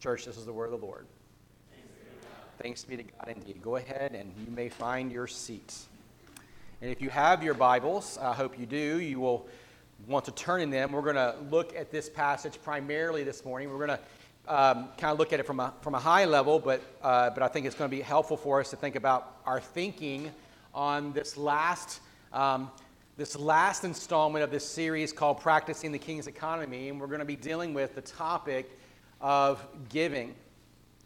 Church, this is the word of the Lord. Thanks be to God indeed. Go ahead and you may find your seats. And if you have your Bibles, I hope you do, you will want to turn in them. We're going to look at this passage primarily this morning. We're going to um, kind of look at it from a, from a high level, but, uh, but I think it's going to be helpful for us to think about our thinking on this last, um, this last installment of this series called Practicing the King's Economy. And we're going to be dealing with the topic of giving.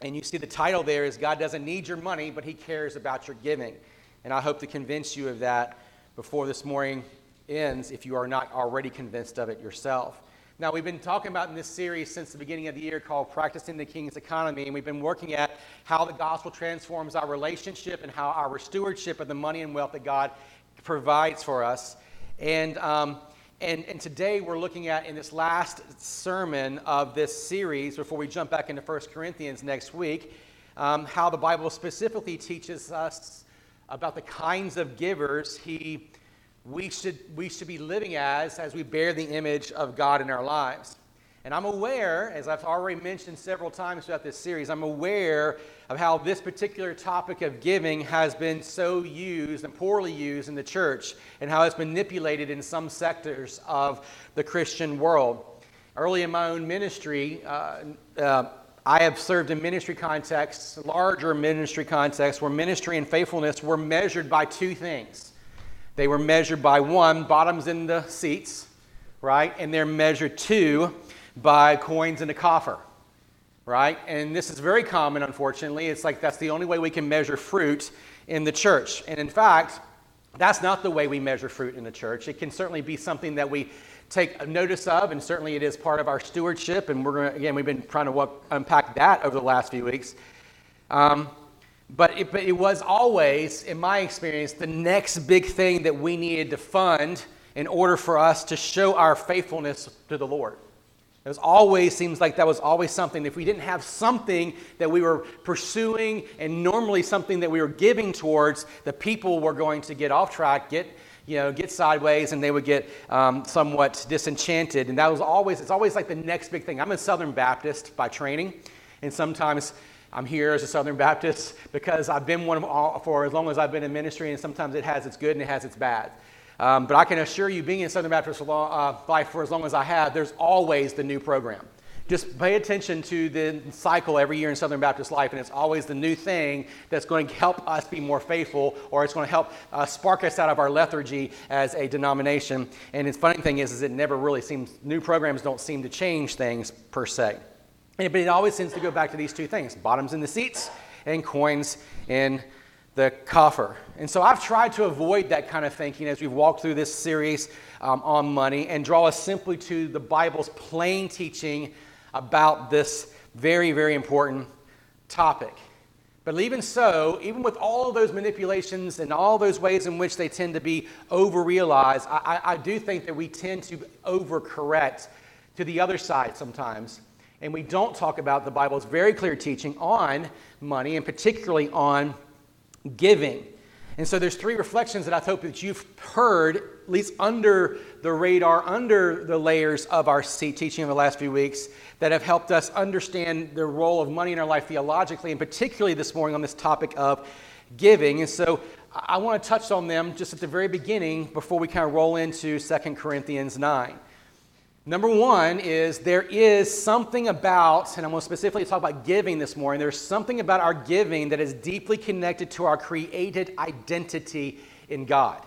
And you see the title there is God doesn't need your money, but He cares about your giving. And I hope to convince you of that before this morning ends if you are not already convinced of it yourself. Now, we've been talking about in this series since the beginning of the year called Practicing the King's Economy, and we've been working at how the gospel transforms our relationship and how our stewardship of the money and wealth that God provides for us. And, um, and, and today we're looking at, in this last sermon of this series, before we jump back into 1 Corinthians next week, um, how the Bible specifically teaches us about the kinds of givers He we should, we should be living as as we bear the image of God in our lives. And I'm aware, as I've already mentioned several times throughout this series, I'm aware of how this particular topic of giving has been so used and poorly used in the church and how it's manipulated in some sectors of the Christian world. Early in my own ministry, uh, uh, I have served in ministry contexts, larger ministry contexts, where ministry and faithfulness were measured by two things they were measured by one, bottoms in the seats, right? And they're measured two by coins in a coffer, right? And this is very common, unfortunately. It's like that's the only way we can measure fruit in the church. And in fact, that's not the way we measure fruit in the church. It can certainly be something that we take notice of, and certainly it is part of our stewardship. And we're to, again, we've been trying to walk, unpack that over the last few weeks. Um, but it, but it was always, in my experience, the next big thing that we needed to fund in order for us to show our faithfulness to the Lord. It was always seems like that was always something. If we didn't have something that we were pursuing and normally something that we were giving towards, the people were going to get off track, get you know, get sideways, and they would get um, somewhat disenchanted. And that was always it's always like the next big thing. I'm a Southern Baptist by training, and sometimes I'm here as a Southern Baptist because I've been one all, for as long as I've been in ministry, and sometimes it has its good and it has its bad. Um, but I can assure you, being in Southern Baptist uh, life for as long as I have, there's always the new program. Just pay attention to the cycle every year in Southern Baptist life, and it's always the new thing that's going to help us be more faithful, or it's going to help uh, spark us out of our lethargy as a denomination. And the funny thing is, is it never really seems new programs don't seem to change things per se. But it always tends to go back to these two things bottoms in the seats and coins in the coffer. And so I've tried to avoid that kind of thinking as we've walked through this series um, on money and draw us simply to the Bible's plain teaching about this very, very important topic. But even so, even with all of those manipulations and all those ways in which they tend to be over realized, I, I do think that we tend to overcorrect to the other side sometimes and we don't talk about the Bible's very clear teaching on money and particularly on giving. And so there's three reflections that I hope that you've heard, at least under the radar, under the layers of our teaching over the last few weeks, that have helped us understand the role of money in our life theologically, and particularly this morning on this topic of giving. And so I want to touch on them just at the very beginning before we kind of roll into 2 Corinthians 9. Number one is there is something about, and I'm going to specifically talk about giving this morning, there's something about our giving that is deeply connected to our created identity in God.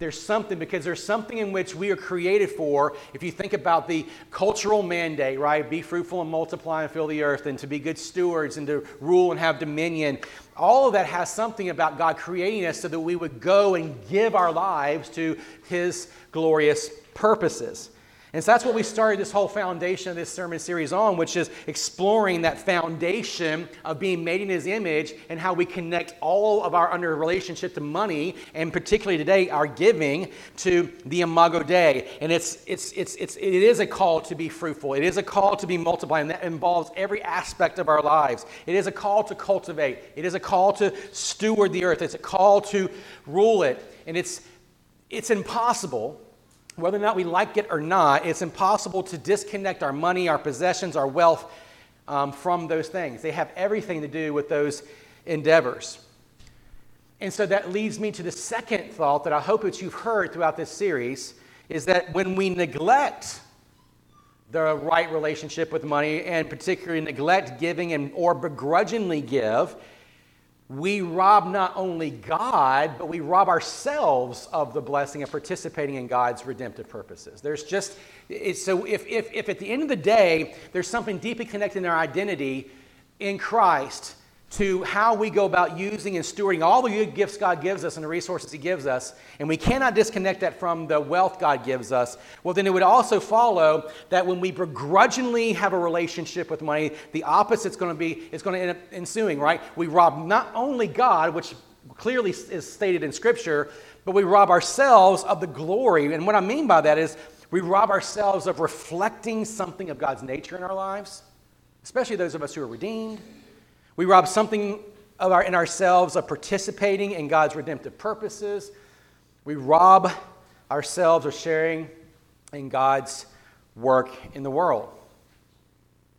There's something because there's something in which we are created for. If you think about the cultural mandate, right? Be fruitful and multiply and fill the earth, and to be good stewards and to rule and have dominion. All of that has something about God creating us so that we would go and give our lives to His glorious purposes. And so that's what we started this whole foundation of this sermon series on, which is exploring that foundation of being made in his image and how we connect all of our under relationship to money, and particularly today, our giving to the Imago Dei. And it's, it's, it's, it's, it is a call to be fruitful, it is a call to be multiplying. That involves every aspect of our lives. It is a call to cultivate, it is a call to steward the earth, it's a call to rule it. And it's, it's impossible whether or not we like it or not, it's impossible to disconnect our money, our possessions, our wealth um, from those things. They have everything to do with those endeavors. And so that leads me to the second thought that I hope that you've heard throughout this series is that when we neglect the right relationship with money and particularly neglect giving and or begrudgingly give, we rob not only God, but we rob ourselves of the blessing of participating in God's redemptive purposes. There's just, so if, if, if at the end of the day, there's something deeply connected in our identity in Christ to how we go about using and stewarding all the good gifts God gives us and the resources He gives us, and we cannot disconnect that from the wealth God gives us, well, then it would also follow that when we begrudgingly have a relationship with money, the opposite is going to be is going to end up ensuing, right? We rob not only God, which clearly is stated in Scripture, but we rob ourselves of the glory. And what I mean by that is we rob ourselves of reflecting something of God's nature in our lives, especially those of us who are redeemed we rob something of our, in ourselves of participating in God's redemptive purposes. We rob ourselves of sharing in God's work in the world.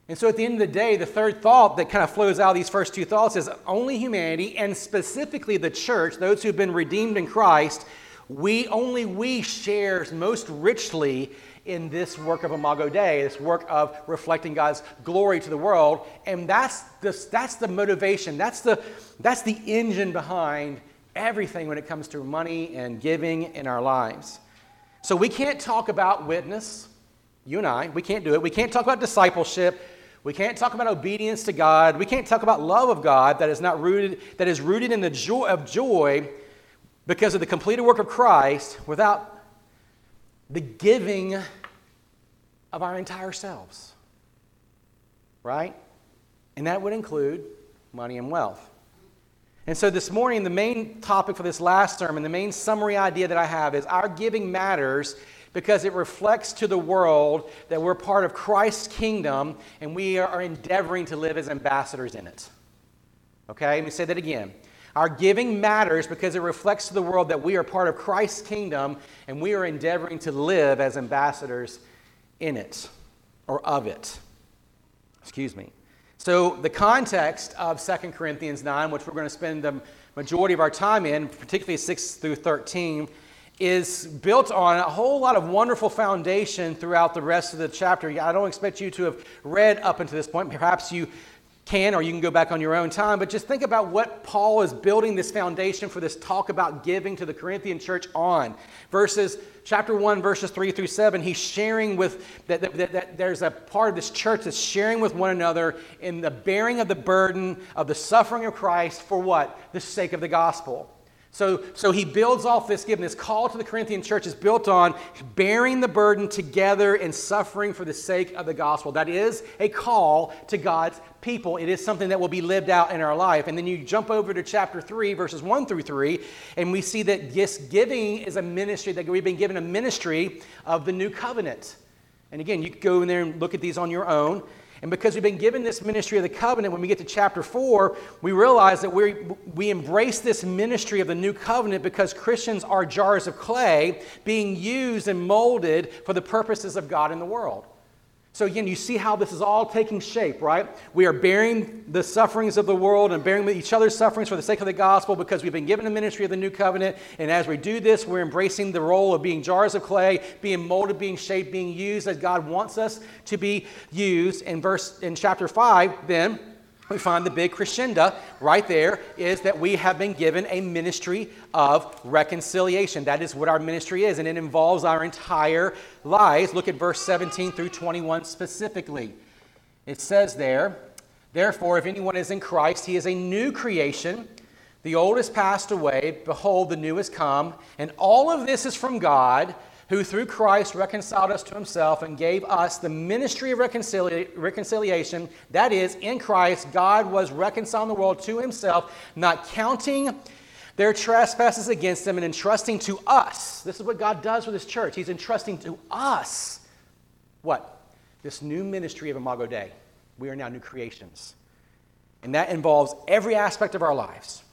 And so at the end of the day, the third thought that kind of flows out of these first two thoughts is only humanity, and specifically the church, those who've been redeemed in Christ, we only we shares most richly in this work of Imago Dei, this work of reflecting God's glory to the world. And that's the, that's the motivation, that's the, that's the engine behind everything when it comes to money and giving in our lives. So we can't talk about witness, you and I, we can't do it. We can't talk about discipleship. We can't talk about obedience to God. We can't talk about love of God that is not rooted, that is rooted in the joy of joy because of the completed work of Christ without the giving of our entire selves. Right? And that would include money and wealth. And so this morning, the main topic for this last sermon, the main summary idea that I have is our giving matters because it reflects to the world that we're part of Christ's kingdom and we are endeavoring to live as ambassadors in it. Okay, let me say that again. Our giving matters because it reflects to the world that we are part of Christ's kingdom and we are endeavoring to live as ambassadors in it or of it. Excuse me. So, the context of 2 Corinthians 9, which we're going to spend the majority of our time in, particularly 6 through 13, is built on a whole lot of wonderful foundation throughout the rest of the chapter. I don't expect you to have read up until this point. Perhaps you can, or you can go back on your own time, but just think about what Paul is building this foundation for this talk about giving to the Corinthian church on. Verses, chapter 1, verses 3 through 7, he's sharing with, that, that, that, that there's a part of this church that's sharing with one another in the bearing of the burden of the suffering of Christ for what? The sake of the gospel. So, so he builds off this given. This call to the Corinthian church is built on bearing the burden together and suffering for the sake of the gospel. That is a call to God's people. It is something that will be lived out in our life. And then you jump over to chapter 3, verses 1 through 3, and we see that this giving is a ministry, that we've been given a ministry of the new covenant. And again, you could go in there and look at these on your own. And because we've been given this ministry of the covenant, when we get to chapter 4, we realize that we we embrace this ministry of the new covenant because Christians are jars of clay being used and molded for the purposes of God in the world. So, again, you see how this is all taking shape, right? We are bearing the sufferings of the world and bearing each other's sufferings for the sake of the gospel because we've been given the ministry of the new covenant. And as we do this, we're embracing the role of being jars of clay, being molded, being shaped, being used as God wants us to be used. In verse in chapter 5, then we find the big crescendo right there is that we have been given a ministry of reconciliation. That is what our ministry is, and it involves our entire lives. Look at verse 17 through 21 specifically. It says there, Therefore, if anyone is in Christ, he is a new creation. The old has passed away. Behold, the new has come. And all of this is from God who through Christ reconciled us to himself and gave us the ministry of reconcilia- reconciliation. That is, in Christ, God was reconciling the world to himself, not counting their trespasses against them and entrusting to us. This is what God does with his church. He's entrusting to us what? This new ministry of Imago Dei. We are now new creations. And that involves every aspect of our lives.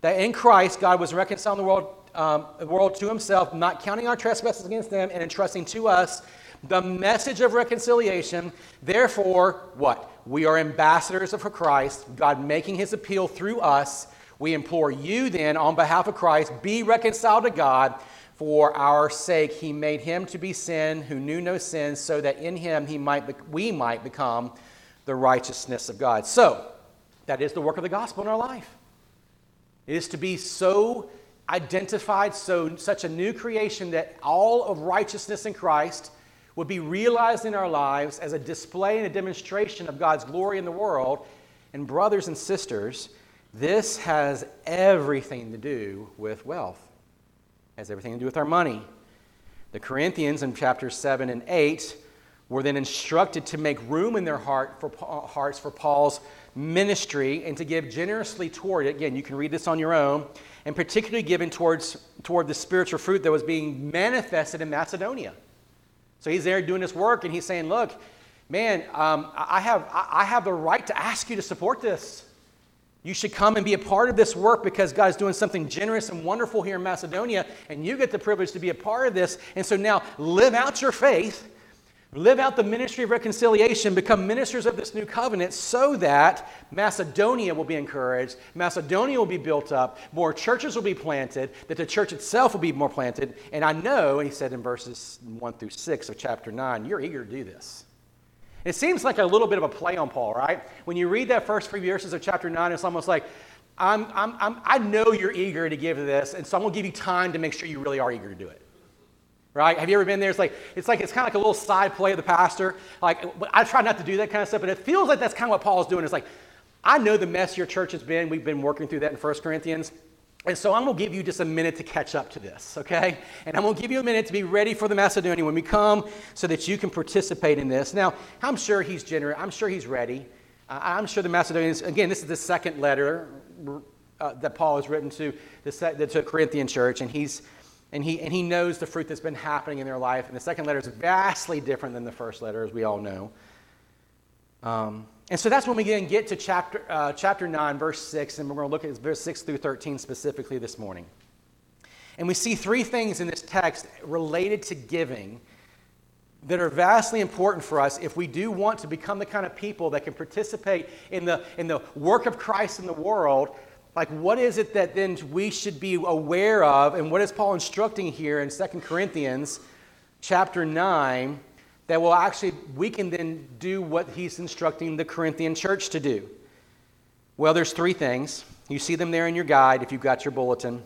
That in Christ, God was reconciling the world um, the world to himself, not counting our trespasses against them, and entrusting to us the message of reconciliation. Therefore, what? We are ambassadors of Christ, God making his appeal through us. We implore you then, on behalf of Christ, be reconciled to God. For our sake, he made him to be sin who knew no sin, so that in him he might be- we might become the righteousness of God. So, that is the work of the gospel in our life. It is to be so identified, so such a new creation that all of righteousness in Christ would be realized in our lives as a display and a demonstration of God's glory in the world. And, brothers and sisters, this has everything to do with wealth, it has everything to do with our money. The Corinthians in chapters 7 and 8 were then instructed to make room in their heart for, hearts for Paul's ministry and to give generously toward it. Again, you can read this on your own, and particularly given towards, toward the spiritual fruit that was being manifested in Macedonia. So he's there doing this work, and he's saying, Look, man, um, I, have, I have the right to ask you to support this. You should come and be a part of this work because God is doing something generous and wonderful here in Macedonia, and you get the privilege to be a part of this. And so now live out your faith Live out the ministry of reconciliation, become ministers of this new covenant so that Macedonia will be encouraged, Macedonia will be built up, more churches will be planted, that the church itself will be more planted. And I know, he said in verses 1 through 6 of chapter 9, you're eager to do this. It seems like a little bit of a play on Paul, right? When you read that first three verses of chapter 9, it's almost like, I'm, I'm, I'm, i know you're eager to give this, and so I'm going to give you time to make sure you really are eager to do it right? Have you ever been there? It's like it's like it's kind of like a little side play of the pastor. Like I try not to do that kind of stuff, but it feels like that's kind of what Paul is doing. It's like I know the mess your church has been. We've been working through that in 1 Corinthians. And so I'm going to give you just a minute to catch up to this, okay? And I'm going to give you a minute to be ready for the Macedonian when we come so that you can participate in this. Now, I'm sure he's generous. I'm sure he's ready. Uh, I'm sure the Macedonians, again, this is the second letter uh, that Paul has written to the, to the Corinthian church, and he's and he, and he knows the fruit that's been happening in their life. And the second letter is vastly different than the first letter, as we all know. Um, and so that's when we again get to chapter, uh, chapter 9, verse 6, and we're going to look at verse 6 through 13 specifically this morning. And we see three things in this text related to giving that are vastly important for us if we do want to become the kind of people that can participate in the, in the work of Christ in the world like what is it that then we should be aware of and what is paul instructing here in 2 corinthians chapter 9 that will actually we can then do what he's instructing the corinthian church to do? Well there's three things. You see them there in your guide if you've got your bulletin.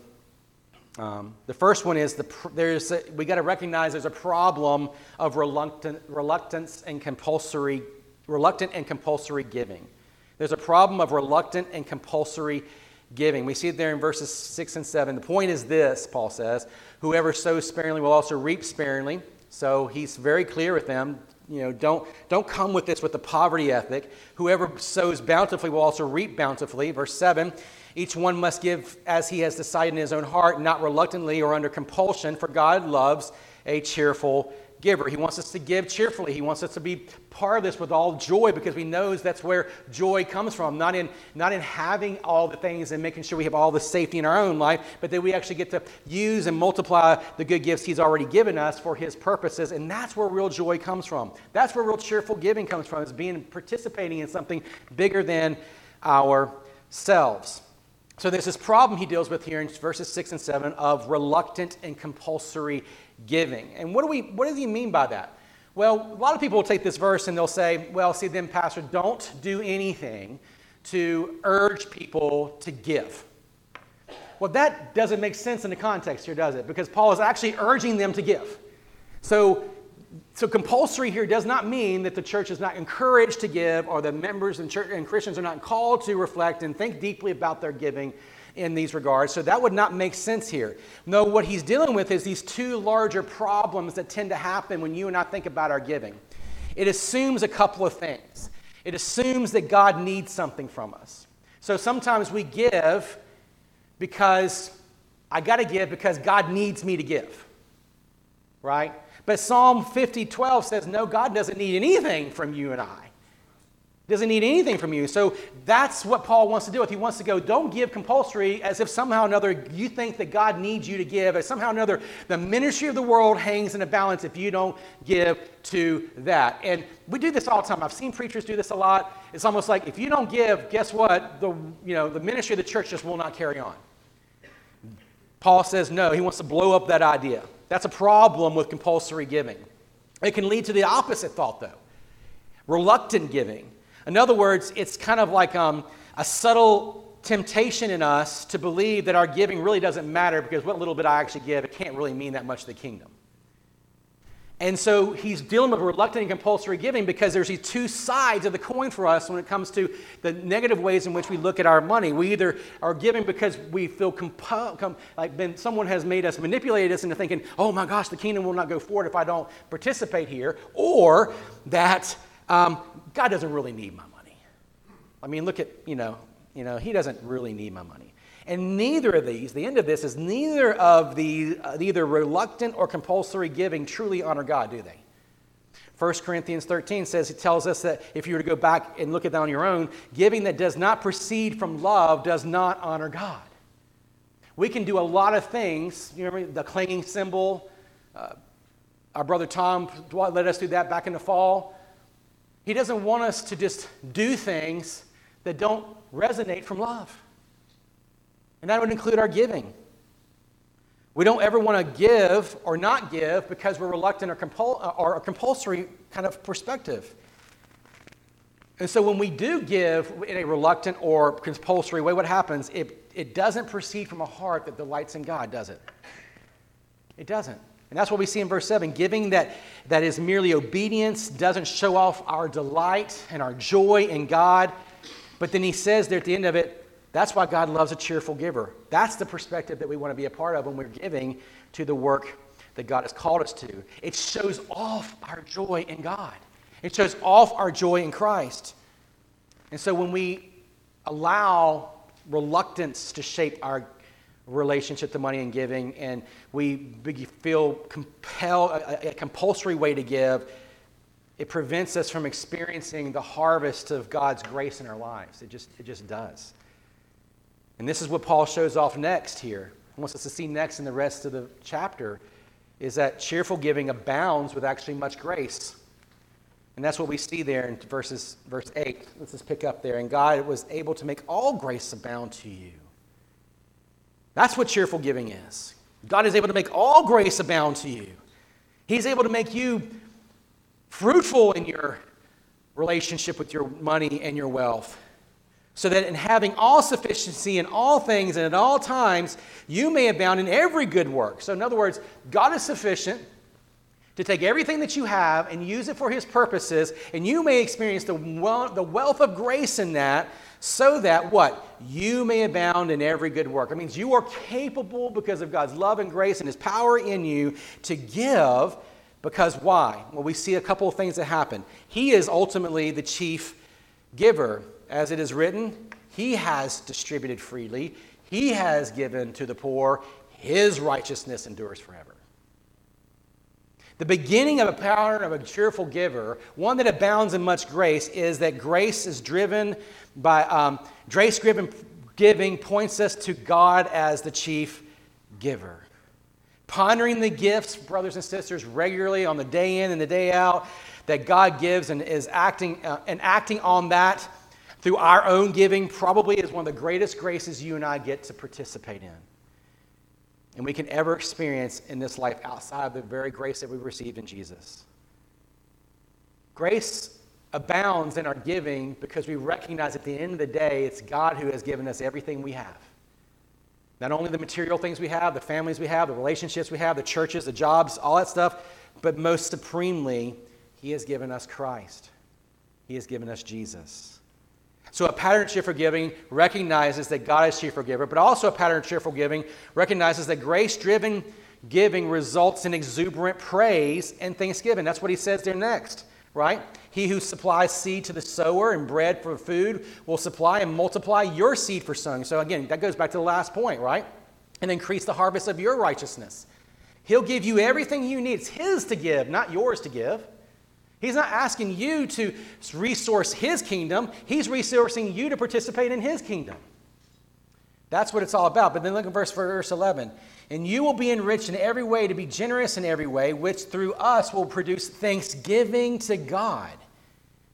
Um, the first one is the, there's a, we got to recognize there's a problem of reluctant, reluctance and compulsory reluctant and compulsory giving. There's a problem of reluctant and compulsory giving. We see it there in verses 6 and 7. The point is this, Paul says whoever sows sparingly will also reap sparingly. So he's very clear with them. You know, don't, don't come with this with the poverty ethic. Whoever sows bountifully will also reap bountifully. Verse 7 Each one must give as he has decided in his own heart, not reluctantly or under compulsion, for God loves a cheerful giver. He wants us to give cheerfully. He wants us to be part of this with all joy because we knows that's where joy comes from. Not in, not in having all the things and making sure we have all the safety in our own life, but that we actually get to use and multiply the good gifts He's already given us for His purposes. And that's where real joy comes from. That's where real cheerful giving comes from, is being participating in something bigger than ourselves. So there's this problem he deals with here in verses 6 and 7 of reluctant and compulsory giving. And what, do we, what does he mean by that? Well, a lot of people will take this verse and they'll say, well, see, then, Pastor, don't do anything to urge people to give. Well, that doesn't make sense in the context here, does it? Because Paul is actually urging them to give. So, so compulsory here does not mean that the church is not encouraged to give or the members and, church, and Christians are not called to reflect and think deeply about their giving in these regards. So that would not make sense here. No, what he's dealing with is these two larger problems that tend to happen when you and I think about our giving. It assumes a couple of things. It assumes that God needs something from us. So sometimes we give because I got to give because God needs me to give. Right? But Psalm 50 12 says, No, God doesn't need anything from you and I. doesn't need anything from you. So that's what Paul wants to do. If he wants to go, don't give compulsory as if somehow or another you think that God needs you to give, as somehow or another the ministry of the world hangs in a balance if you don't give to that. And we do this all the time. I've seen preachers do this a lot. It's almost like if you don't give, guess what? The, you know, the ministry of the church just will not carry on. Paul says no, he wants to blow up that idea. That's a problem with compulsory giving. It can lead to the opposite thought, though reluctant giving in other words, it's kind of like um, a subtle temptation in us to believe that our giving really doesn't matter because what little bit I actually give, it can't really mean that much to the kingdom. And so he's dealing with reluctant and compulsory giving because there's these two sides of the coin for us when it comes to the negative ways in which we look at our money. We either are giving because we feel compelled, com- like been, someone has made us, manipulate us into thinking, oh my gosh, the kingdom will not go forward if I don't participate here, or that um, God doesn't really need my money. I mean, look at, you know, you know, he doesn't really need my money. And neither of these, the end of this is neither of the uh, either reluctant or compulsory giving truly honor God, do they? 1 Corinthians 13 says, it tells us that if you were to go back and look at that on your own, giving that does not proceed from love does not honor God. We can do a lot of things. You remember the clanging cymbal? Uh, our brother Tom led us through that back in the fall. He doesn't want us to just do things that don't resonate from love. And that would include our giving. We don't ever want to give or not give because we're reluctant or, compul- uh, or a compulsory kind of perspective. And so when we do give in a reluctant or compulsory way, what happens? It, it doesn't proceed from a heart that delights in God, does it? It doesn't. And that's what we see in verse 7. Giving that, that is merely obedience doesn't show off our delight and our joy in God. But then he says there at the end of it, that's why God loves a cheerful giver. That's the perspective that we want to be a part of when we're giving to the work that God has called us to. It shows off our joy in God, it shows off our joy in Christ. And so when we allow reluctance to shape our relationship to money and giving, and we feel compelled, a, a compulsory way to give, it prevents us from experiencing the harvest of God's grace in our lives. It just, it just does. And this is what Paul shows off next here. He wants us to see next in the rest of the chapter is that cheerful giving abounds with actually much grace. And that's what we see there in verses, verse 8. Let's just pick up there. And God was able to make all grace abound to you that's what cheerful giving is. God is able to make all grace abound to you. He's able to make you fruitful in your relationship with your money and your wealth. So that in having all sufficiency in all things and at all times, you may abound in every good work. So, in other words, God is sufficient to take everything that you have and use it for His purposes, and you may experience the, wealth of grace in that so that what? You may abound in every good work. It means you are capable because of God's love and grace and His power in you to give because why? Well, we see a couple of things that happen. He is ultimately the chief giver. As it is written, He has distributed freely, He has given to the poor, His righteousness endures forever. The beginning of a pattern of a cheerful giver, one that abounds in much grace, is that grace is driven by um, grace driven giving points us to God as the chief giver. Pondering the gifts, brothers and sisters, regularly on the day in and the day out that God gives and is acting uh, and acting on that through our own giving probably is one of the greatest graces you and I get to participate in and we can ever experience in this life outside of the very grace that we received in Jesus. Grace abounds in our giving because we recognize at the end of the day it's God who has given us everything we have. Not only the material things we have, the families we have, the relationships we have, the churches, the jobs, all that stuff, but most supremely, He has given us Christ. He has given us Jesus. So a pattern of cheerful giving recognizes that God is cheerful giver, but also a pattern of cheerful giving recognizes that grace-driven giving results in exuberant praise and thanksgiving. That's what he says there next, right? He who supplies seed to the sower and bread for food will supply and multiply your seed for sowing. So again, that goes back to the last point, right? And increase the harvest of your righteousness. He'll give you everything you need. It's his to give, not yours to give. He's not asking you to resource His kingdom, He's resourcing you to participate in His kingdom. That's what it's all about. But then look at verse, verse 11. And you will be enriched in every way to be generous in every way, which through us will produce thanksgiving to God.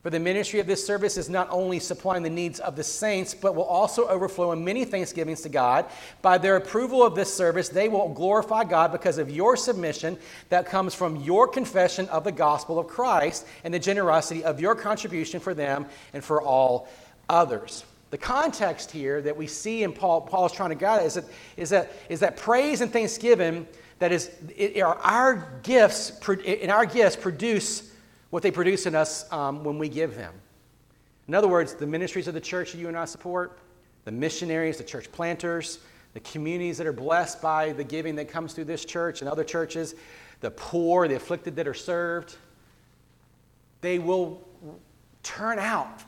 For the ministry of this service is not only supplying the needs of the saints, but will also overflow in many thanksgivings to God. By their approval of this service, they will glorify God because of your submission that comes from your confession of the gospel of Christ and the generosity of your contribution for them and for all others. The context here that we see in Paul, Paul is trying to guide is that, is that, is that praise and thanksgiving that is, it, are our gifts, in our gifts produce what they produce in us um, when we give them. In other words, the ministries of the church that you and I support, the missionaries, the church planters, the communities that are blessed by the giving that comes through this church and other churches, the poor, the afflicted that are served, they will turn out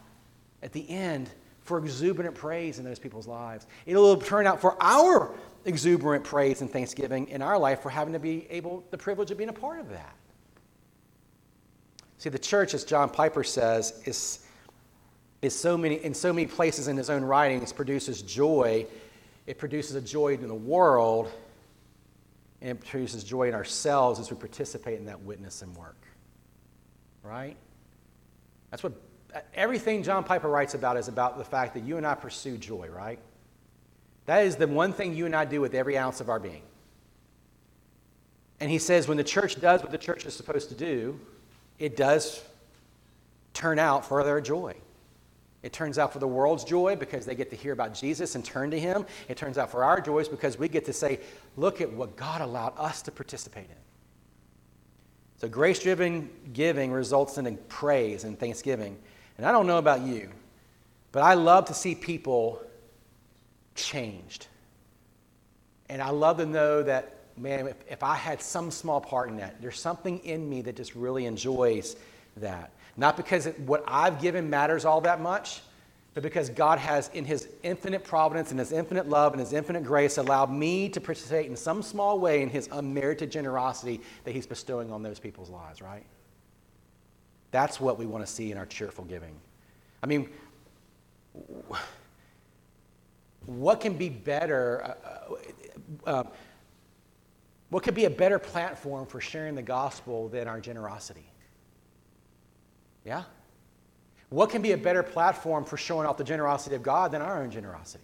at the end for exuberant praise in those people's lives. It will turn out for our exuberant praise and thanksgiving in our life for having to be able, the privilege of being a part of that. See, the church, as John Piper says, is, is so many, in so many places in his own writings, produces joy. It produces a joy in the world, and it produces joy in ourselves as we participate in that witness and work. Right? That's what everything John Piper writes about is about the fact that you and I pursue joy, right? That is the one thing you and I do with every ounce of our being. And he says when the church does what the church is supposed to do, it does turn out for their joy. It turns out for the world's joy because they get to hear about Jesus and turn to Him. It turns out for our joys because we get to say, look at what God allowed us to participate in. So, grace driven giving results in praise and thanksgiving. And I don't know about you, but I love to see people changed. And I love to know that man, if, if I had some small part in that, there's something in me that just really enjoys that. Not because it, what I've given matters all that much, but because God has, in His infinite providence and His infinite love and His infinite grace, allowed me to participate in some small way in His unmerited generosity that He's bestowing on those people's lives, right? That's what we want to see in our cheerful giving. I mean, what can be better? Uh, uh, uh what could be a better platform for sharing the gospel than our generosity? Yeah? What can be a better platform for showing off the generosity of God than our own generosity?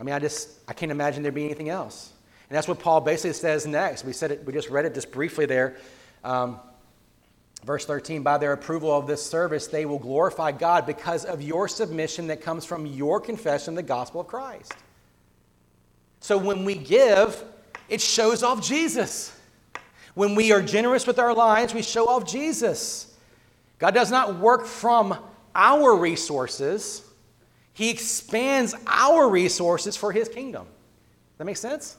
I mean, I just I can't imagine there be anything else. And that's what Paul basically says next. We said it, we just read it just briefly there. Um, verse 13, by their approval of this service, they will glorify God because of your submission that comes from your confession of the gospel of Christ. So when we give, it shows off Jesus. When we are generous with our lives, we show off Jesus. God does not work from our resources, He expands our resources for His kingdom. That makes sense?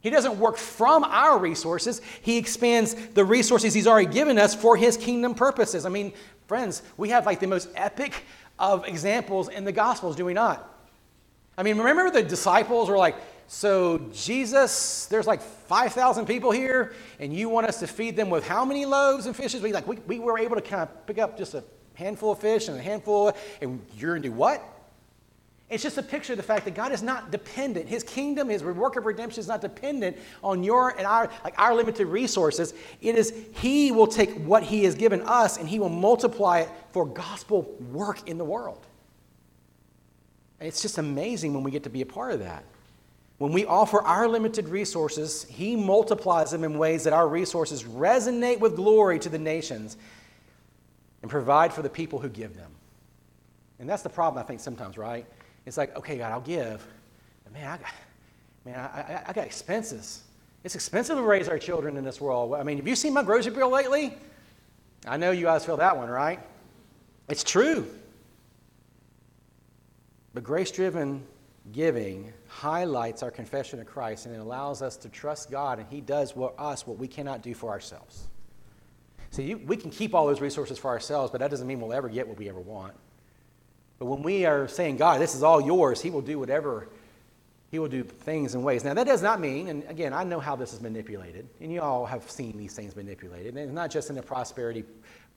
He doesn't work from our resources. He expands the resources He's already given us for His kingdom purposes. I mean, friends, we have like the most epic of examples in the Gospels, do we not? I mean, remember the disciples were like, so, Jesus, there's like 5,000 people here, and you want us to feed them with how many loaves and fishes? We, like, we, we were able to kind of pick up just a handful of fish and a handful, of, and you're going to do what? It's just a picture of the fact that God is not dependent. His kingdom, His work of redemption is not dependent on your and our, like our limited resources. It is He will take what He has given us and He will multiply it for gospel work in the world. And it's just amazing when we get to be a part of that. When we offer our limited resources, He multiplies them in ways that our resources resonate with glory to the nations and provide for the people who give them. And that's the problem, I think, sometimes, right? It's like, okay, God, I'll give. But man, I got, man, I, I, I got expenses. It's expensive to raise our children in this world. I mean, have you seen my grocery bill lately? I know you guys feel that one, right? It's true. But grace driven giving highlights our confession of Christ and it allows us to trust God and He does for us what we cannot do for ourselves. See, you, we can keep all those resources for ourselves, but that doesn't mean we'll ever get what we ever want. But when we are saying, God, this is all yours, He will do whatever He will do things and ways. Now, that does not mean, and again, I know how this is manipulated, and you all have seen these things manipulated. And it's not just in the prosperity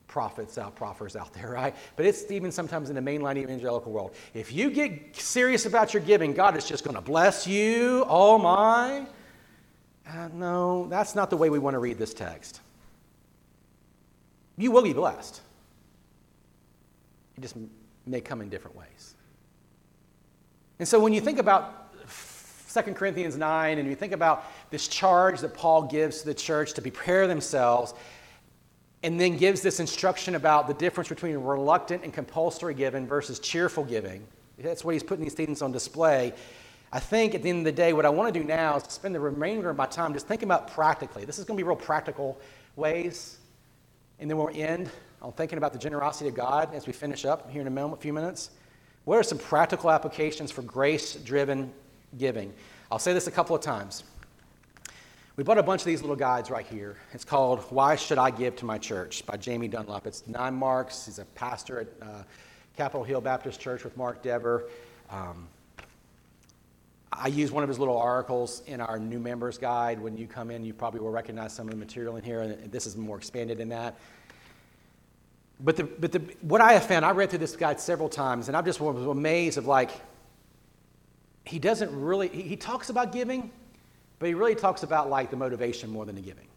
prophets out, proffers out there, right? But it's even sometimes in the mainline evangelical world. If you get serious about your giving, God is just going to bless you. Oh my. Uh, no, that's not the way we want to read this text. You will be blessed. It just may come in different ways. And so when you think about 2 Corinthians 9 and you think about this charge that Paul gives to the church to prepare themselves, and then gives this instruction about the difference between reluctant and compulsory giving versus cheerful giving. That's what he's putting these things on display. I think at the end of the day, what I want to do now is spend the remainder of my time just thinking about practically. This is going to be real practical ways. And then we'll end on thinking about the generosity of God as we finish up here in a, moment, a few minutes. What are some practical applications for grace driven giving? I'll say this a couple of times. We bought a bunch of these little guides right here. It's called Why Should I Give to My Church by Jamie Dunlop. It's nine marks. He's a pastor at uh, Capitol Hill Baptist Church with Mark Dever. Um, I use one of his little articles in our new members guide. When you come in, you probably will recognize some of the material in here, and this is more expanded than that. But, the, but the, what I have found, I read through this guide several times, and I'm just was amazed of like, he doesn't really, he, he talks about giving, but he really talks about like the motivation more than the giving.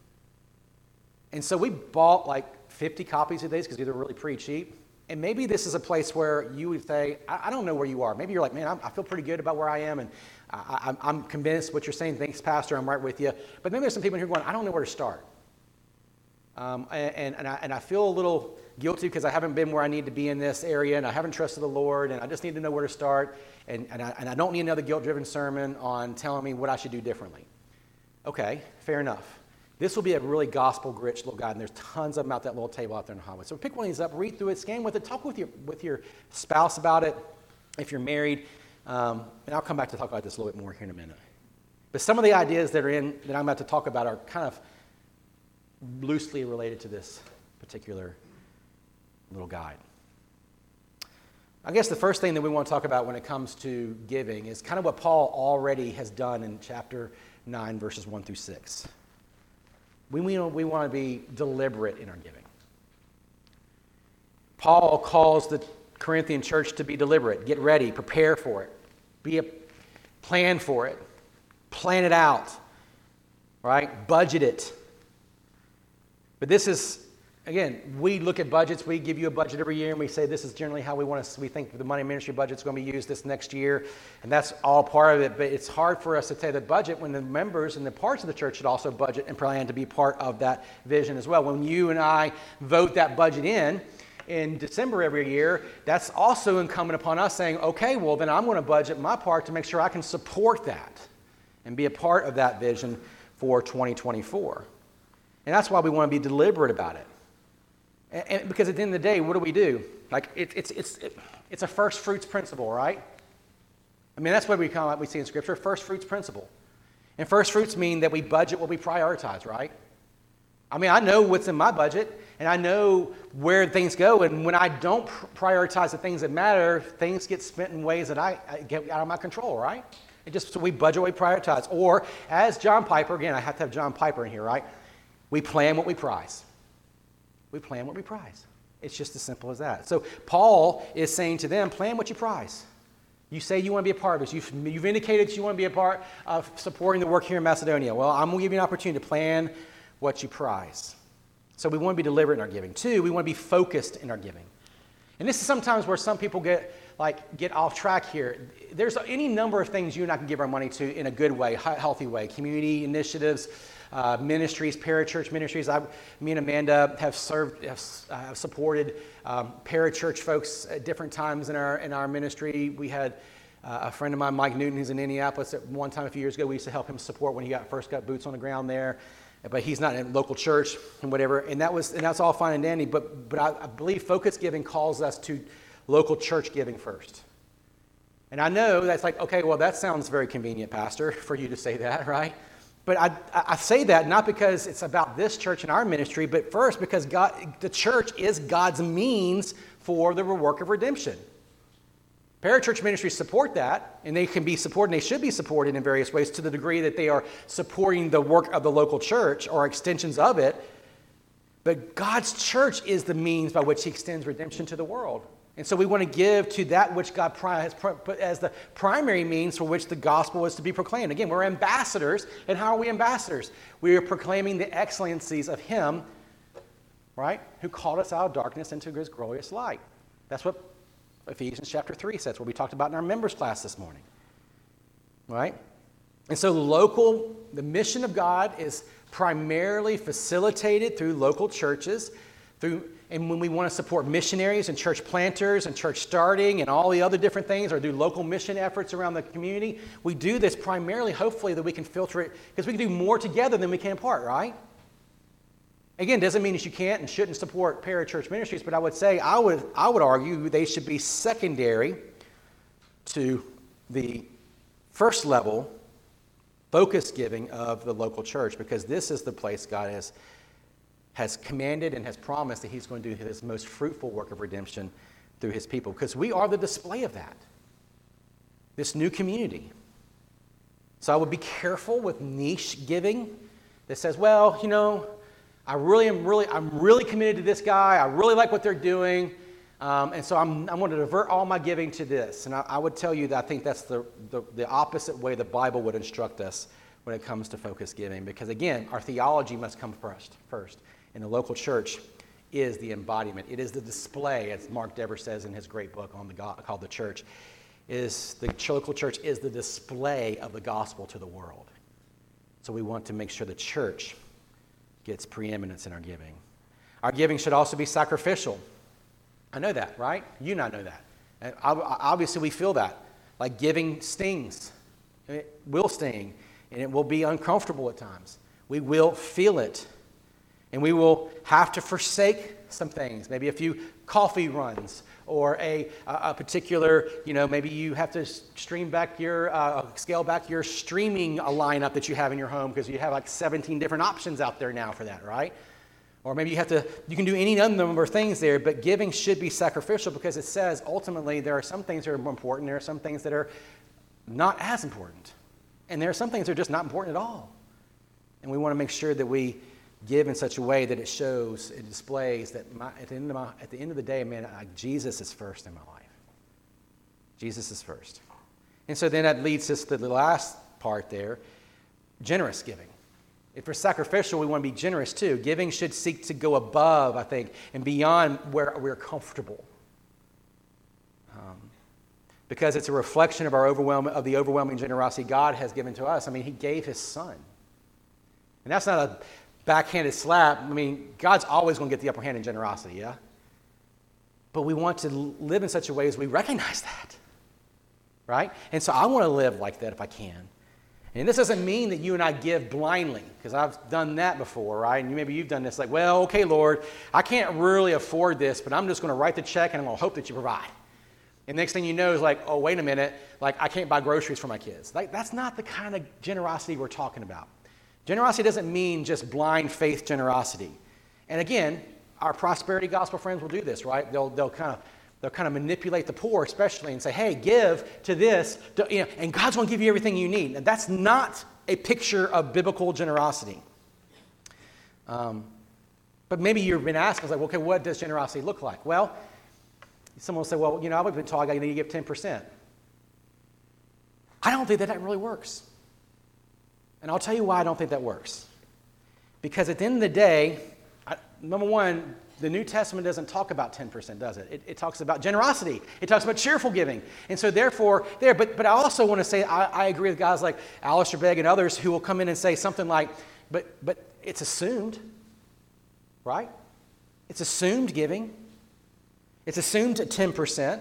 And so we bought like 50 copies of these because these are really pretty cheap. And maybe this is a place where you would say, I, I don't know where you are. Maybe you're like, man, I'm, i feel pretty good about where I am, and I, am convinced what you're saying. Thanks, Pastor. I'm right with you. But maybe there's some people here going, I don't know where to start. Um, and, and, I, and I feel a little guilty because I haven't been where I need to be in this area, and I haven't trusted the Lord, and I just need to know where to start. And, and, I, and I don't need another guilt driven sermon on telling me what I should do differently. Okay, fair enough. This will be a really gospel rich little guide, and there's tons of them out that little table out there in the hallway. So pick one of these up, read through it, scan with it, talk with your, with your spouse about it if you're married. Um, and I'll come back to talk about this a little bit more here in a minute. But some of the ideas that are in that I'm about to talk about are kind of loosely related to this particular little guide. I guess the first thing that we want to talk about when it comes to giving is kind of what Paul already has done in chapter 9, verses 1 through 6. We, we, we want to be deliberate in our giving. Paul calls the Corinthian church to be deliberate, get ready, prepare for it, be a plan for it, plan it out, right? Budget it. But this is again, we look at budgets. We give you a budget every year, and we say this is generally how we want to. We think the money ministry budget is going to be used this next year, and that's all part of it. But it's hard for us to say the budget when the members and the parts of the church should also budget and plan to be part of that vision as well. When you and I vote that budget in. In December every year, that's also incumbent upon us saying, okay, well, then I'm going to budget my part to make sure I can support that and be a part of that vision for 2024. And that's why we want to be deliberate about it. And, and, because at the end of the day, what do we do? Like, it, it's, it's, it, it's a first fruits principle, right? I mean, that's what we, call, we see in Scripture first fruits principle. And first fruits mean that we budget what we prioritize, right? I mean, I know what's in my budget, and I know where things go. And when I don't prioritize the things that matter, things get spent in ways that I, I get out of my control, right? It just so we budget we prioritize. Or, as John Piper, again, I have to have John Piper in here, right? We plan what we prize we plan what we prize. It's just as simple as that. So Paul is saying to them, plan what you prize. You say you want to be a part of this. You've, you've indicated you want to be a part of supporting the work here in Macedonia. Well, I'm going to give you an opportunity to plan what you prize. So we want to be deliberate in our giving. Two, we want to be focused in our giving. And this is sometimes where some people get like get off track here. There's any number of things you and I can give our money to in a good way, healthy way. Community initiatives, uh, ministries, parachurch ministries. I, me and Amanda have served, have, uh, supported um, parachurch folks at different times in our, in our ministry. We had uh, a friend of mine, Mike Newton, who's in Indianapolis, at one time a few years ago, we used to help him support when he got first got boots on the ground there. But he's not in local church and whatever, and that was and that's all fine and dandy. But but I, I believe focus giving calls us to local church giving first. And I know that's like, okay, well, that sounds very convenient, Pastor, for you to say that, right? But I, I say that not because it's about this church and our ministry, but first because God, the church is God's means for the work of redemption. Parachurch ministries support that, and they can be supported, and they should be supported in various ways to the degree that they are supporting the work of the local church or extensions of it. But God's church is the means by which He extends redemption to the world. And so we want to give to that which God has put as the primary means for which the gospel is to be proclaimed. Again, we're ambassadors. And how are we ambassadors? We are proclaiming the excellencies of Him, right, who called us out of darkness into His glorious light. That's what Ephesians chapter 3 says, what we talked about in our members class this morning. Right? And so, local, the mission of God is primarily facilitated through local churches, through and when we want to support missionaries and church planters and church starting and all the other different things, or do local mission efforts around the community, we do this primarily, hopefully, that we can filter it because we can do more together than we can apart, right? Again, doesn't mean that you can't and shouldn't support parachurch ministries, but I would say I would I would argue they should be secondary to the first level focus giving of the local church because this is the place God has has commanded and has promised that he's going to do his most fruitful work of redemption through his people because we are the display of that. This new community. So I would be careful with niche giving that says, well, you know, I really am really, I'm really committed to this guy. I really like what they're doing. Um, and so I'm, I'm going to divert all my giving to this. And I, I would tell you that I think that's the, the, the opposite way the Bible would instruct us when it comes to focus giving. Because again, our theology must come first. first. And the local church is the embodiment. It is the display, as Mark Dever says in his great book on the called The Church, is the local church is the display of the gospel to the world. So we want to make sure the church gets preeminence in our giving. Our giving should also be sacrificial. I know that, right? You not know that. And obviously, we feel that. Like giving stings. It will sting, and it will be uncomfortable at times. We will feel it. And we will have to forsake some things, maybe a few coffee runs or a, a particular, you know, maybe you have to stream back your, uh, scale back your streaming lineup that you have in your home because you have like 17 different options out there now for that, right? Or maybe you have to, you can do any number of things there, but giving should be sacrificial because it says ultimately there are some things that are more important, there are some things that are not as important. And there are some things that are just not important at all. And we want to make sure that we give in such a way that it shows, it displays that my, at, the end of my, at the end of the day, man, I, Jesus is first in my life. Jesus is first. And so then that leads us to the last part there generous giving. If we're sacrificial, we want to be generous too. Giving should seek to go above, I think, and beyond where we're comfortable. Um, because it's a reflection of, our overwhelm, of the overwhelming generosity God has given to us. I mean, He gave His Son. And that's not a backhanded slap. I mean, God's always going to get the upper hand in generosity, yeah? But we want to live in such a way as we recognize that, right? And so I want to live like that if I can. And this doesn't mean that you and I give blindly, because I've done that before, right? And maybe you've done this like, well, okay, Lord, I can't really afford this, but I'm just going to write the check and I'm going to hope that you provide. And next thing you know is like, oh, wait a minute, like I can't buy groceries for my kids. Like that's not the kind of generosity we're talking about. Generosity doesn't mean just blind faith generosity. And again, our prosperity gospel friends will do this, right? They'll, they'll kind of they'll kind of manipulate the poor, especially, and say, "Hey, give to this," to, you know, and God's going to give you everything you need. And that's not a picture of biblical generosity. Um, but maybe you've been asked, like, okay, what does generosity look like? Well, someone will say, well, you know, I've been told I need to give 10%. I don't think that that really works. And I'll tell you why I don't think that works. Because at the end of the day, I, number one, the New Testament doesn't talk about 10%, does it? it? it? talks about generosity. It talks about cheerful giving. And so, therefore, there. But, but I also want to say I, I agree with guys like Alistair Begg and others who will come in and say something like, but, but it's assumed, right? It's assumed giving. It's assumed at 10%.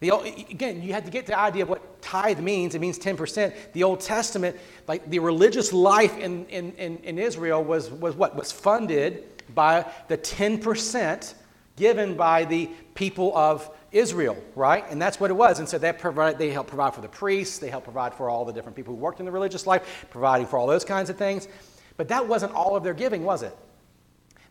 The, again, you have to get the idea of what tithe means. It means 10%. The Old Testament, like the religious life in, in, in, in Israel was, was what? Was funded by the 10% given by the people of Israel, right? And that's what it was. And so provide, they helped provide for the priests, they helped provide for all the different people who worked in the religious life, providing for all those kinds of things. But that wasn't all of their giving, was it?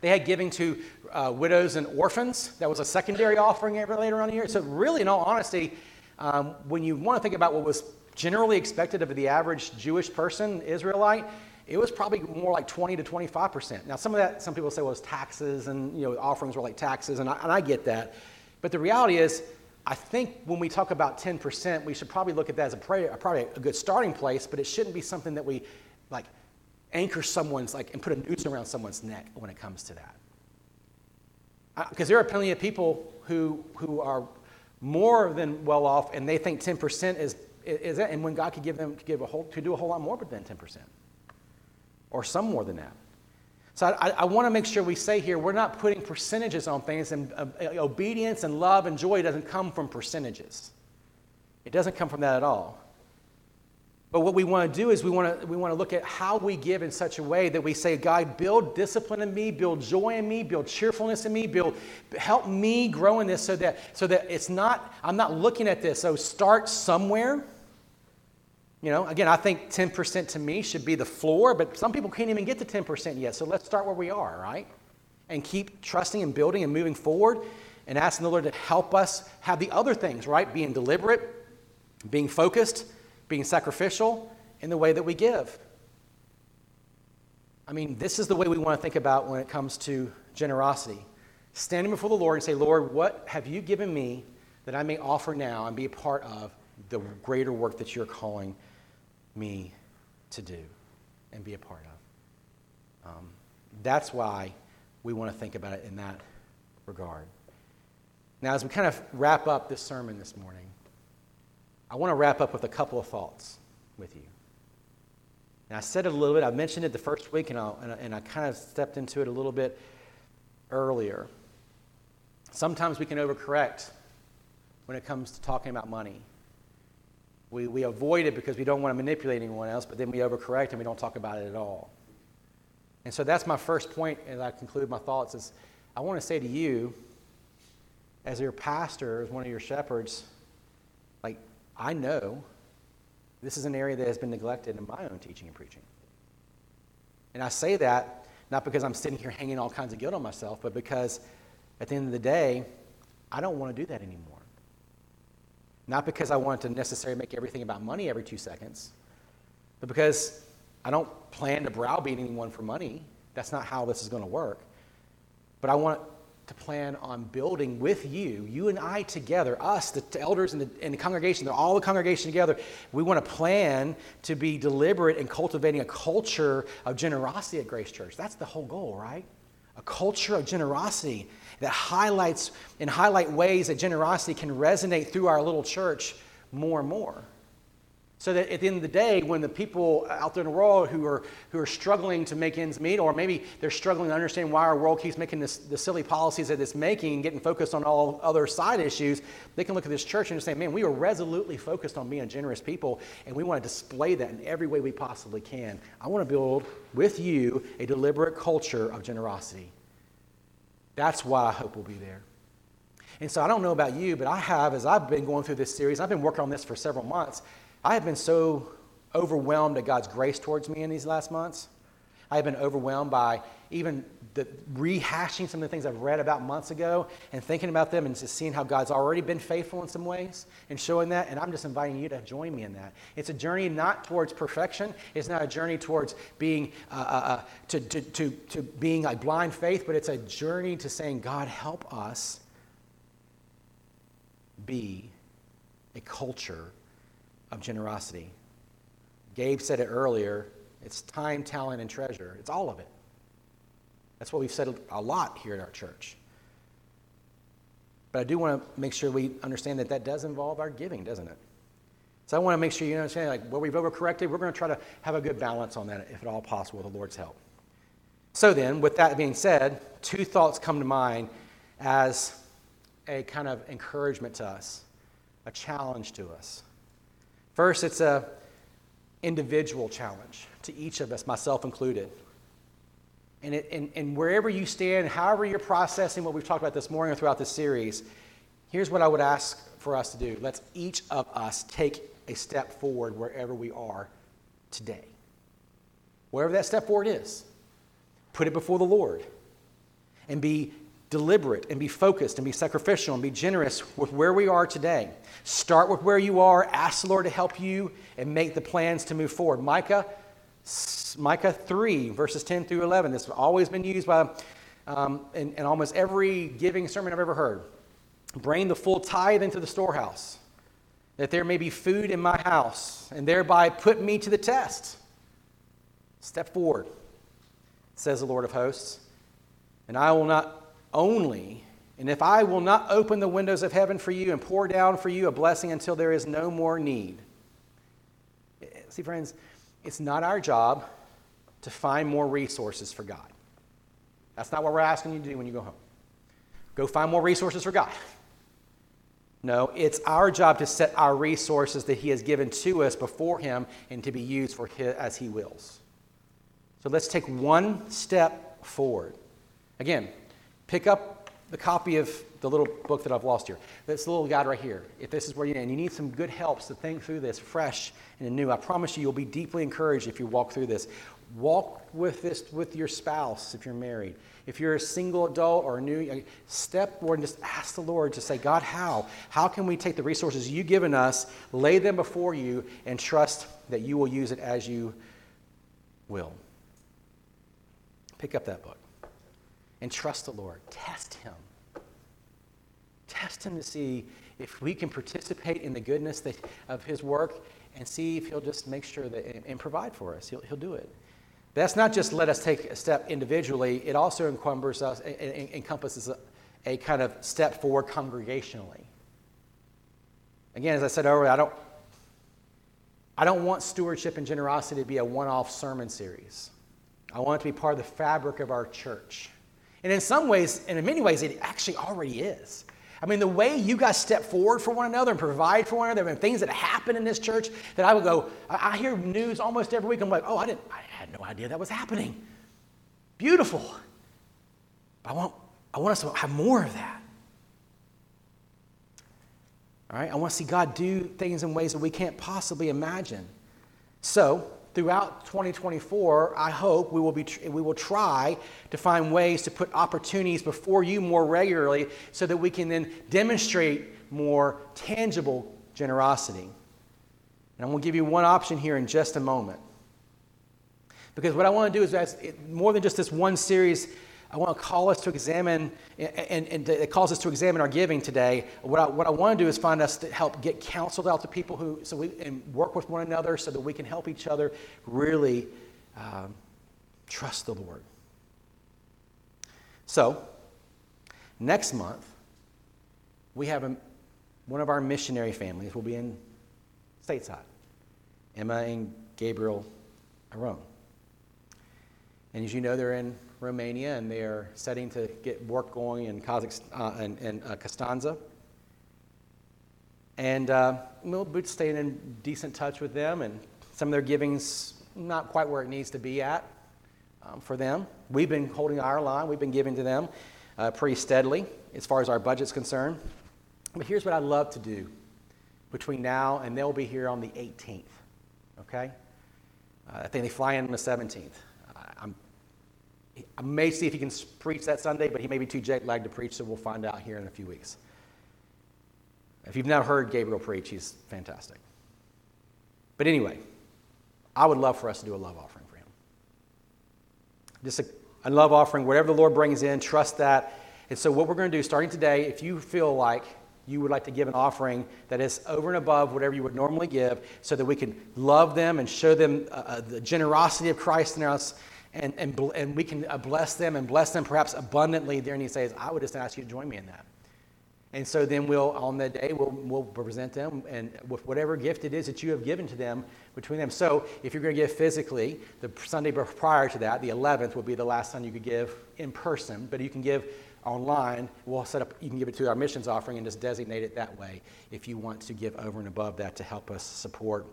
They had giving to uh, widows and orphans. That was a secondary offering later on in the year. So, really, in all honesty, um, when you want to think about what was generally expected of the average Jewish person, Israelite, it was probably more like 20 to 25 percent. Now, some of that, some people say, well, it's taxes and you know offerings were like taxes, and I, and I get that. But the reality is, I think when we talk about 10 percent, we should probably look at that as a probably a good starting place, but it shouldn't be something that we like anchor someone's like and put a noose around someone's neck when it comes to that. Because uh, there are plenty of people who who are more than well off, and they think 10 percent is is that, and when God could give them could give a whole to do a whole lot more but than 10 percent or some more than that. So I, I want to make sure we say here we're not putting percentages on things, and uh, obedience and love and joy doesn't come from percentages. It doesn't come from that at all. But what we want to do is we want to, we want to look at how we give in such a way that we say, God, build discipline in me, build joy in me, build cheerfulness in me, build, help me grow in this so that, so that it's not, I'm not looking at this. So start somewhere you know, again, I think 10% to me should be the floor, but some people can't even get to 10% yet. So let's start where we are, right? And keep trusting and building and moving forward and asking the Lord to help us have the other things, right? Being deliberate, being focused, being sacrificial in the way that we give. I mean, this is the way we want to think about when it comes to generosity. Standing before the Lord and say, Lord, what have you given me that I may offer now and be a part of the greater work that you're calling me to do and be a part of. Um, that's why we want to think about it in that regard. Now, as we kind of wrap up this sermon this morning, I want to wrap up with a couple of thoughts with you. And I said it a little bit, I mentioned it the first week, and, and, I, and I kind of stepped into it a little bit earlier. Sometimes we can overcorrect when it comes to talking about money. We, we avoid it because we don't want to manipulate anyone else, but then we overcorrect and we don't talk about it at all. And so that's my first point as I conclude my thoughts is I want to say to you, as your pastor, as one of your shepherds, I know this is an area that has been neglected in my own teaching and preaching. And I say that not because I'm sitting here hanging all kinds of guilt on myself, but because at the end of the day, I don't want to do that anymore. Not because I want to necessarily make everything about money every two seconds, but because I don't plan to browbeat anyone for money. That's not how this is going to work. But I want to plan on building with you, you and I together, us, the elders and the, and the congregation, all the congregation together. We want to plan to be deliberate in cultivating a culture of generosity at Grace Church. That's the whole goal, right? A culture of generosity that highlights and highlight ways that generosity can resonate through our little church more and more. So that at the end of the day, when the people out there in the world who are, who are struggling to make ends meet, or maybe they're struggling to understand why our world keeps making this, the silly policies that it's making and getting focused on all other side issues, they can look at this church and say, man, we are resolutely focused on being generous people, and we want to display that in every way we possibly can. I want to build with you a deliberate culture of generosity. That's why I hope we'll be there. And so I don't know about you, but I have, as I've been going through this series, I've been working on this for several months. I have been so overwhelmed at God's grace towards me in these last months. I have been overwhelmed by even the rehashing some of the things I've read about months ago and thinking about them and just seeing how God's already been faithful in some ways and showing that. And I'm just inviting you to join me in that. It's a journey not towards perfection. It's not a journey towards being uh, uh, uh to, to, to, to being a blind faith, but it's a journey to saying, God, help us be a culture of generosity. Gabe said it earlier. It's time, talent, and treasure. It's all of it. That's what we've said a lot here at our church. But I do want to make sure we understand that that does involve our giving, doesn't it? So I want to make sure you understand, like, where we've overcorrected, we're going to try to have a good balance on that, if at all possible, with the Lord's help. So then, with that being said, two thoughts come to mind as a kind of encouragement to us, a challenge to us. First, it's a individual challenge to each of us, myself included. And, it, and, and wherever you stand, however you're processing what we've talked about this morning or throughout this series, here's what I would ask for us to do. Let's each of us take a step forward wherever we are today. Wherever that step forward is, put it before the Lord and be deliberate and be focused and be sacrificial and be generous with where we are today. Start with where you are, ask the Lord to help you, and make the plans to move forward. Micah, Micah 3, verses 10 through 11. This has always been used by um, in, in almost every giving sermon I've ever heard. Bring the full tithe into the storehouse, that there may be food in my house, and thereby put me to the test. Step forward, says the Lord of hosts, and I will not only, and if I will not open the windows of heaven for you and pour down for you a blessing until there is no more need. See, friends, it's not our job to find more resources for God. That's not what we're asking you to do when you go home. Go find more resources for God. No, it's our job to set our resources that He has given to us before Him and to be used for his, as He wills. So let's take one step forward. Again, pick up the copy of the little book that I've lost here. This little guide right here. If this is where you're and you need some good helps to think through this fresh and new, I promise you, you'll be deeply encouraged if you walk through this. Walk with this with your spouse if you're married. If you're a single adult or a new, uh, step forward and just ask the Lord to say, God, how? How can we take the resources you've given us, lay them before you, and trust that you will use it as you will? Pick up that book and trust the Lord. Test Him. Test Him to see if we can participate in the goodness that, of His work and see if He'll just make sure that and provide for us. He'll, he'll do it. That's not just let us take a step individually, it also encumbers us, encompasses a, a kind of step forward congregationally. Again, as I said earlier, I don't, I don't want stewardship and generosity to be a one off sermon series. I want it to be part of the fabric of our church. And in some ways, and in many ways, it actually already is. I mean, the way you guys step forward for one another and provide for one another, and things that happen in this church that I would go, I, I hear news almost every week. I'm like, oh, I didn't, I had no idea that was happening. Beautiful. But I want, I want us to have more of that. All right? I want to see God do things in ways that we can't possibly imagine. So, throughout 2024, I hope we will, be, we will try to find ways to put opportunities before you more regularly so that we can then demonstrate more tangible generosity. And I'm going to give you one option here in just a moment. Because what I want to do is, more than just this one series I want to call us to examine, and, and, it calls us to examine our giving today. What I, what I want to do is find us to help get counseled out to people who, so we, and work with one another so that we can help each other really um, trust the Lord. So, next month, we have a, one of our missionary families will be in stateside. Emma and Gabriel Aron. And as you know, they're in Romania, and they are setting to get work going in Kazakhstan uh, and, and uh, Constanza. And uh, we'll be staying in decent touch with them, and some of their giving's not quite where it needs to be at um, for them. We've been holding our line. We've been giving to them uh, pretty steadily as far as our budget's concerned. But here's what I'd love to do between now and they'll be here on the 18th. Okay? Uh, I think they fly in on the 17th. I may see if he can preach that Sunday, but he may be too jet lagged to preach, so we'll find out here in a few weeks. If you've never heard Gabriel preach, he's fantastic. But anyway, I would love for us to do a love offering for him. Just a, a love offering, whatever the Lord brings in, trust that. And so, what we're going to do starting today, if you feel like you would like to give an offering that is over and above whatever you would normally give, so that we can love them and show them uh, uh the generosity of Christ in us and, and, and we can uh, bless them and bless them perhaps abundantly there. And he says, I would just ask you to join me in that. And so then we'll, on that day, we'll, we'll present them and with whatever gift it is that you have given to them between them. So if you're going to give physically, the Sunday prior to that, the 11th, will be the last time you could give in person, but you can give online. We'll set up, you can give it to our missions offering and just designate it that way if you want to give over and above that to help us support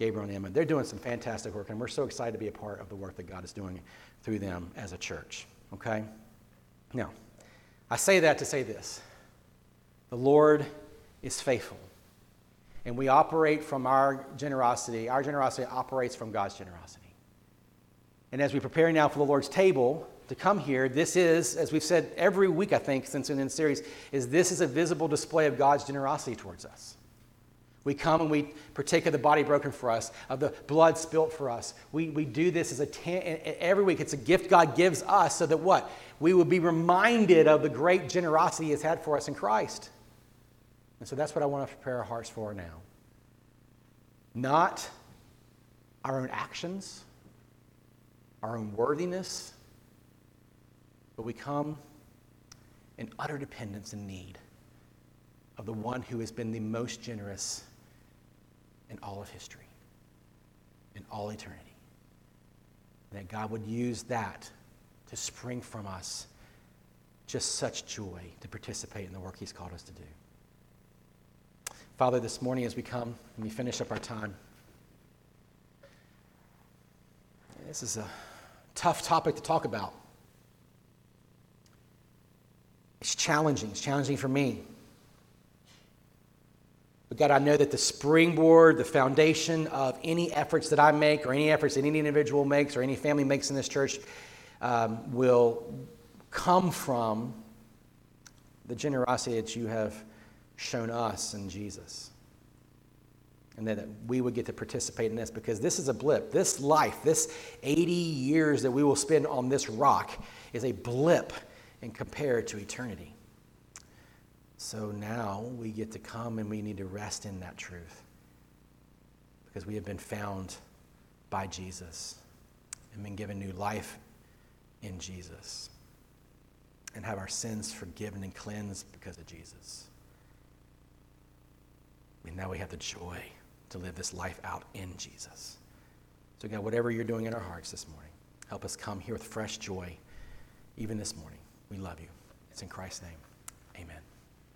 Gabriel and Emma. They're doing some fantastic work, and we're so excited to be a part of the work that God is doing through them as a church. Okay? Now, I say that to say this the Lord is faithful, and we operate from our generosity. Our generosity operates from God's generosity. And as we prepare now for the Lord's table, to come here, this is, as we've said every week, I think, since in the series, is this is a visible display of God's generosity towards us. We come and we partake of the body broken for us, of the blood spilt for us. We, we do this as a every week. It's a gift God gives us so that what? We will be reminded of the great generosity He has had for us in Christ. And so that's what I want to prepare our hearts for now. Not our own actions, our own worthiness, but we come in utter dependence and need of the one who has been the most generous in all of history, in all eternity. That God would use that to spring from us just such joy to participate in the work He's called us to do. Father, this morning as we come and we finish up our time, this is a tough topic to talk about. It's challenging. It's challenging for me. But God, I know that the springboard, the foundation of any efforts that I make, or any efforts that any individual makes, or any family makes in this church, um, will come from the generosity that you have shown us in Jesus. And that we would get to participate in this because this is a blip. This life, this 80 years that we will spend on this rock, is a blip and compared to eternity. So now we get to come and we need to rest in that truth because we have been found by Jesus and been given new life in Jesus and have our sins forgiven and cleansed because of Jesus. And now we have the joy to live this life out in Jesus. So, God, whatever you're doing in our hearts this morning, help us come here with fresh joy, even this morning. We love you. It's in Christ's name.